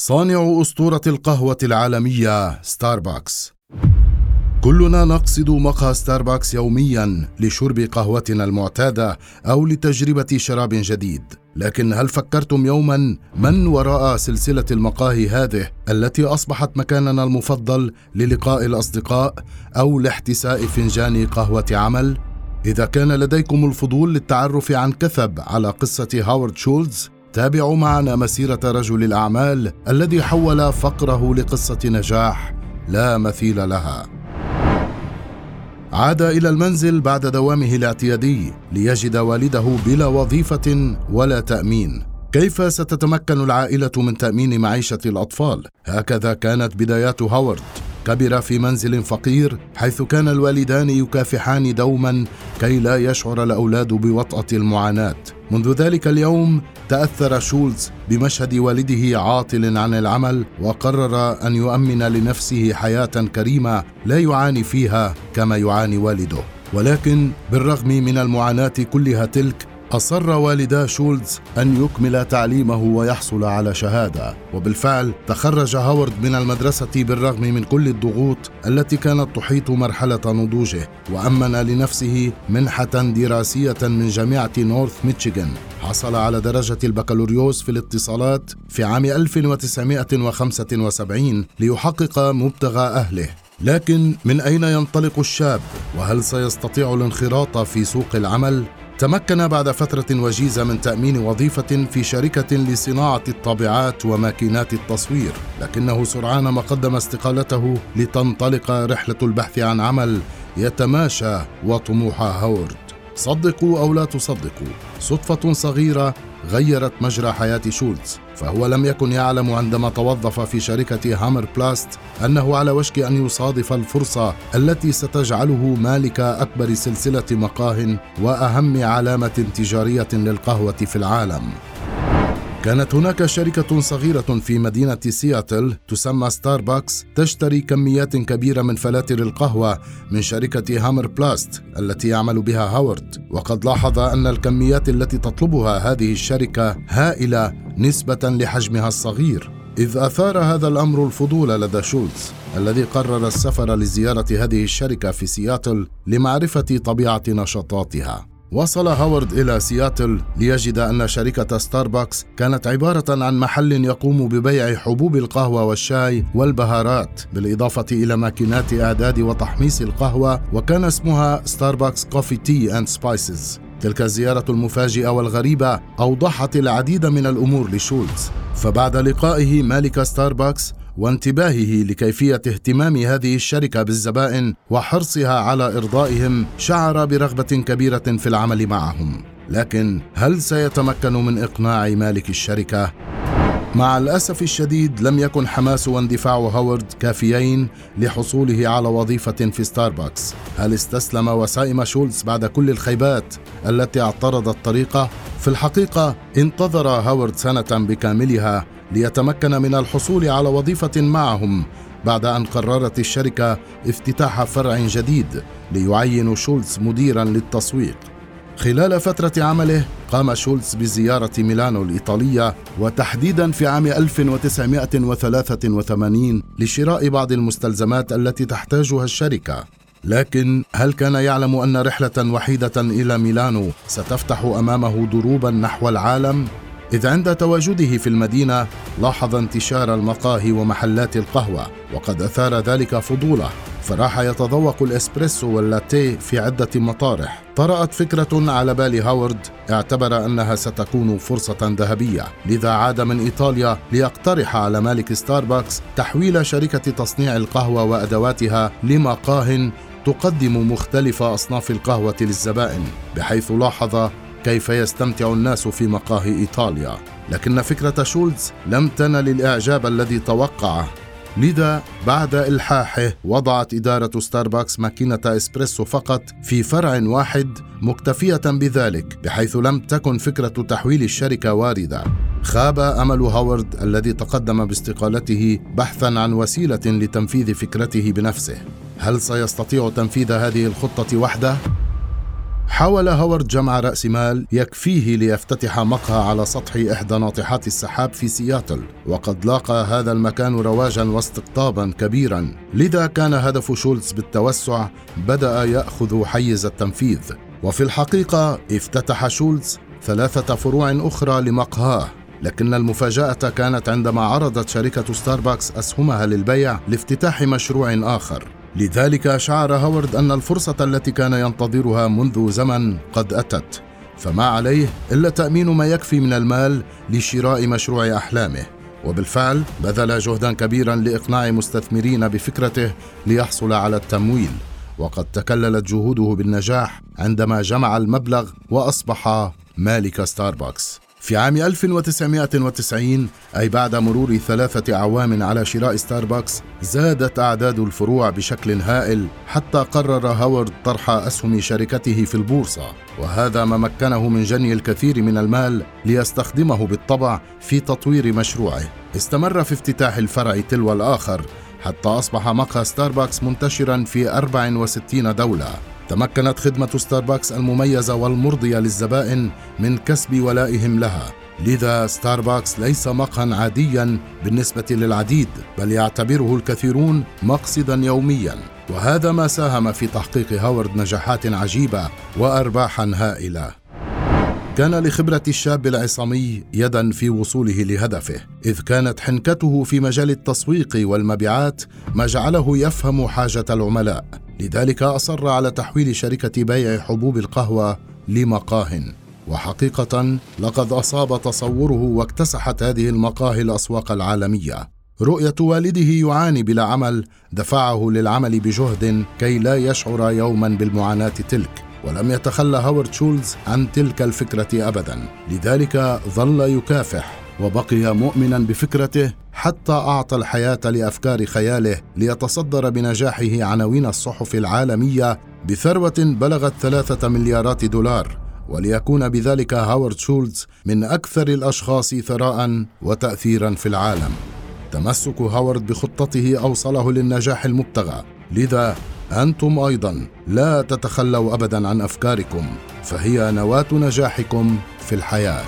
صانع أسطورة القهوة العالمية ستاربكس كلنا نقصد مقهى ستاربكس يوميا لشرب قهوتنا المعتادة أو لتجربة شراب جديد لكن هل فكرتم يوما من وراء سلسلة المقاهي هذه التي أصبحت مكاننا المفضل للقاء الأصدقاء أو لاحتساء فنجان قهوة عمل؟ إذا كان لديكم الفضول للتعرف عن كثب على قصة هاورد شولز تابعوا معنا مسيرة رجل الأعمال الذي حول فقره لقصة نجاح لا مثيل لها. عاد إلى المنزل بعد دوامه الاعتيادي ليجد والده بلا وظيفة ولا تأمين. كيف ستتمكن العائلة من تأمين معيشة الأطفال؟ هكذا كانت بدايات هاورد كبر في منزل فقير حيث كان الوالدان يكافحان دوما كي لا يشعر الأولاد بوطأة المعاناة. منذ ذلك اليوم تأثر شولز بمشهد والده عاطل عن العمل وقرر أن يؤمن لنفسه حياة كريمة لا يعاني فيها كما يعاني والده. ولكن بالرغم من المعاناة كلها تلك أصر والدا شولز أن يكمل تعليمه ويحصل على شهادة. وبالفعل تخرج هاورد من المدرسة بالرغم من كل الضغوط التي كانت تحيط مرحلة نضوجه. وأمن لنفسه منحة دراسية من جامعة نورث ميشيغان حصل على درجة البكالوريوس في الاتصالات في عام 1975 ليحقق مبتغى أهله. لكن من أين ينطلق الشاب؟ وهل سيستطيع الانخراط في سوق العمل؟ تمكن بعد فترة وجيزة من تأمين وظيفة في شركة لصناعة الطابعات وماكينات التصوير، لكنه سرعان ما قدم استقالته لتنطلق رحلة البحث عن عمل يتماشى وطموح هاورد. صدقوا أو لا تصدقوا، صدفة صغيرة غيرت مجرى حياة شولتز فهو لم يكن يعلم عندما توظف في شركة هامر بلاست أنه على وشك أن يصادف الفرصة التي ستجعله مالك أكبر سلسلة مقاه وأهم علامة تجارية للقهوة في العالم. كانت هناك شركة صغيرة في مدينة سياتل تسمى ستاربكس تشتري كميات كبيرة من فلاتر القهوة من شركة هامر بلاست التي يعمل بها هاورد. وقد لاحظ أن الكميات التي تطلبها هذه الشركة هائلة نسبة لحجمها الصغير. إذ أثار هذا الأمر الفضول لدى شولز الذي قرر السفر لزيارة هذه الشركة في سياتل لمعرفة طبيعة نشاطاتها. وصل هاورد إلى سياتل ليجد أن شركة ستاربكس كانت عبارة عن محل يقوم ببيع حبوب القهوة والشاي والبهارات بالإضافة إلى ماكينات إعداد وتحميص القهوة وكان اسمها Starbucks Coffee Tea and Spices تلك الزيارة المفاجئة والغريبة أوضحت العديد من الأمور لشولتز. فبعد لقائه مالك ستاربكس وانتباهه لكيفية اهتمام هذه الشركة بالزبائن وحرصها على إرضائهم شعر برغبة كبيرة في العمل معهم. لكن هل سيتمكن من إقناع مالك الشركة؟ مع الأسف الشديد لم يكن حماس واندفاع هوارد كافيين لحصوله على وظيفة في ستاربكس. هل استسلم وسائم شولز بعد كل الخيبات التي اعترضت طريقه؟ في الحقيقة انتظر هوارد سنة بكاملها ليتمكن من الحصول على وظيفة معهم بعد أن قررت الشركة افتتاح فرع جديد ليعين شولتز مديرا للتسويق. خلال فترة عمله قام شولتز بزيارة ميلانو الإيطالية وتحديدا في عام 1983 لشراء بعض المستلزمات التي تحتاجها الشركة. لكن هل كان يعلم أن رحلة وحيدة إلى ميلانو ستفتح أمامه دروبا نحو العالم؟ إذ عند تواجده في المدينة لاحظ انتشار المقاهي ومحلات القهوة وقد أثار ذلك فضوله فراح يتذوق الإسبريسو واللاتيه في عدة مطارح. طرأت فكرة على بال هاورد اعتبر أنها ستكون فرصة ذهبية لذا عاد من إيطاليا ليقترح على مالك ستاربكس تحويل شركة تصنيع القهوة وأدواتها لمقاه تقدم مختلف أصناف القهوة للزبائن بحيث لاحظ كيف يستمتع الناس في مقاهي إيطاليا. لكن فكرة شولز لم تنل الإعجاب الذي توقعه لذا بعد إلحاحه وضعت إدارة ستاربكس ماكينة إسبريسو فقط في فرع واحد مكتفية بذلك بحيث لم تكن فكرة تحويل الشركة واردة. خاب أمل هاورد الذي تقدم باستقالته بحثا عن وسيلة لتنفيذ فكرته بنفسه. هل سيستطيع تنفيذ هذه الخطة وحده؟ حاول هاورد جمع رأس مال يكفيه ليفتتح مقهى على سطح إحدى ناطحات السحاب في سياتل وقد لاقى هذا المكان رواجا واستقطابا كبيرا. لذا كان هدف شولتز بالتوسع بدأ يأخذ حيز التنفيذ. وفي الحقيقة افتتح شولتز ثلاثة فروع أخرى لمقهاه لكن المفاجأة كانت عندما عرضت شركة ستاربكس أسهمها للبيع لافتتاح مشروع آخر. لذلك شعر هاورد أن الفرصة التي كان ينتظرها منذ زمن قد أتت فما عليه إلا تأمين ما يكفي من المال لشراء مشروع أحلامه. وبالفعل بذل جهدا كبيرا لإقناع مستثمرين بفكرته ليحصل على التمويل. وقد تكللت جهوده بالنجاح عندما جمع المبلغ وأصبح مالك ستاربكس. في عام 1990 أي بعد مرور ثلاثة أعوام على شراء ستاربكس زادت أعداد الفروع بشكل هائل حتى قرر هاورد طرح أسهم شركته في البورصة. وهذا ما مكنه من جني الكثير من المال ليستخدمه بالطبع في تطوير مشروعه. استمر في افتتاح الفرع تلو الآخر حتى أصبح مقهى ستاربكس منتشرا في 64 دولة. تمكنت خدمة ستاربكس المميزة والمرضية للزبائن من كسب ولائهم لها لذا ستاربكس ليس مقهى عاديا بالنسبة للعديد بل يعتبره الكثيرون مقصدا يوميا. وهذا ما ساهم في تحقيق هاورد نجاحات عجيبة وأرباحا هائلة. كان لخبرة الشاب العصامي يدا في وصوله لهدفه، إذ كانت حنكته في مجال التسويق والمبيعات ما جعله يفهم حاجة العملاء، لذلك أصر على تحويل شركة بيع حبوب القهوة لمقاه وحقيقة لقد أصاب تصوره واكتسحت هذه المقاهي الأسواق العالمية. رؤية والده يعاني بلا عمل دفعه للعمل بجهد كي لا يشعر يوما بالمعاناة تلك. ولم يتخلى هاورد شولز عن تلك الفكرة أبدا. لذلك ظل يكافح. وبقي مؤمنا بفكرته حتى أعطى الحياة لأفكار خياله ليتصدر بنجاحه عناوين الصحف العالمية بثروة بلغت ثلاثة مليارات دولار وليكون بذلك هاورد شولز من أكثر الأشخاص ثراء وتاثيرا في العالم. تمسك هاورد بخطته أوصله للنجاح المبتغى. لذا أنتم أيضا لا تتخلوا ابدا عن أفكاركم فهي نواة نجاحكم في الحياة.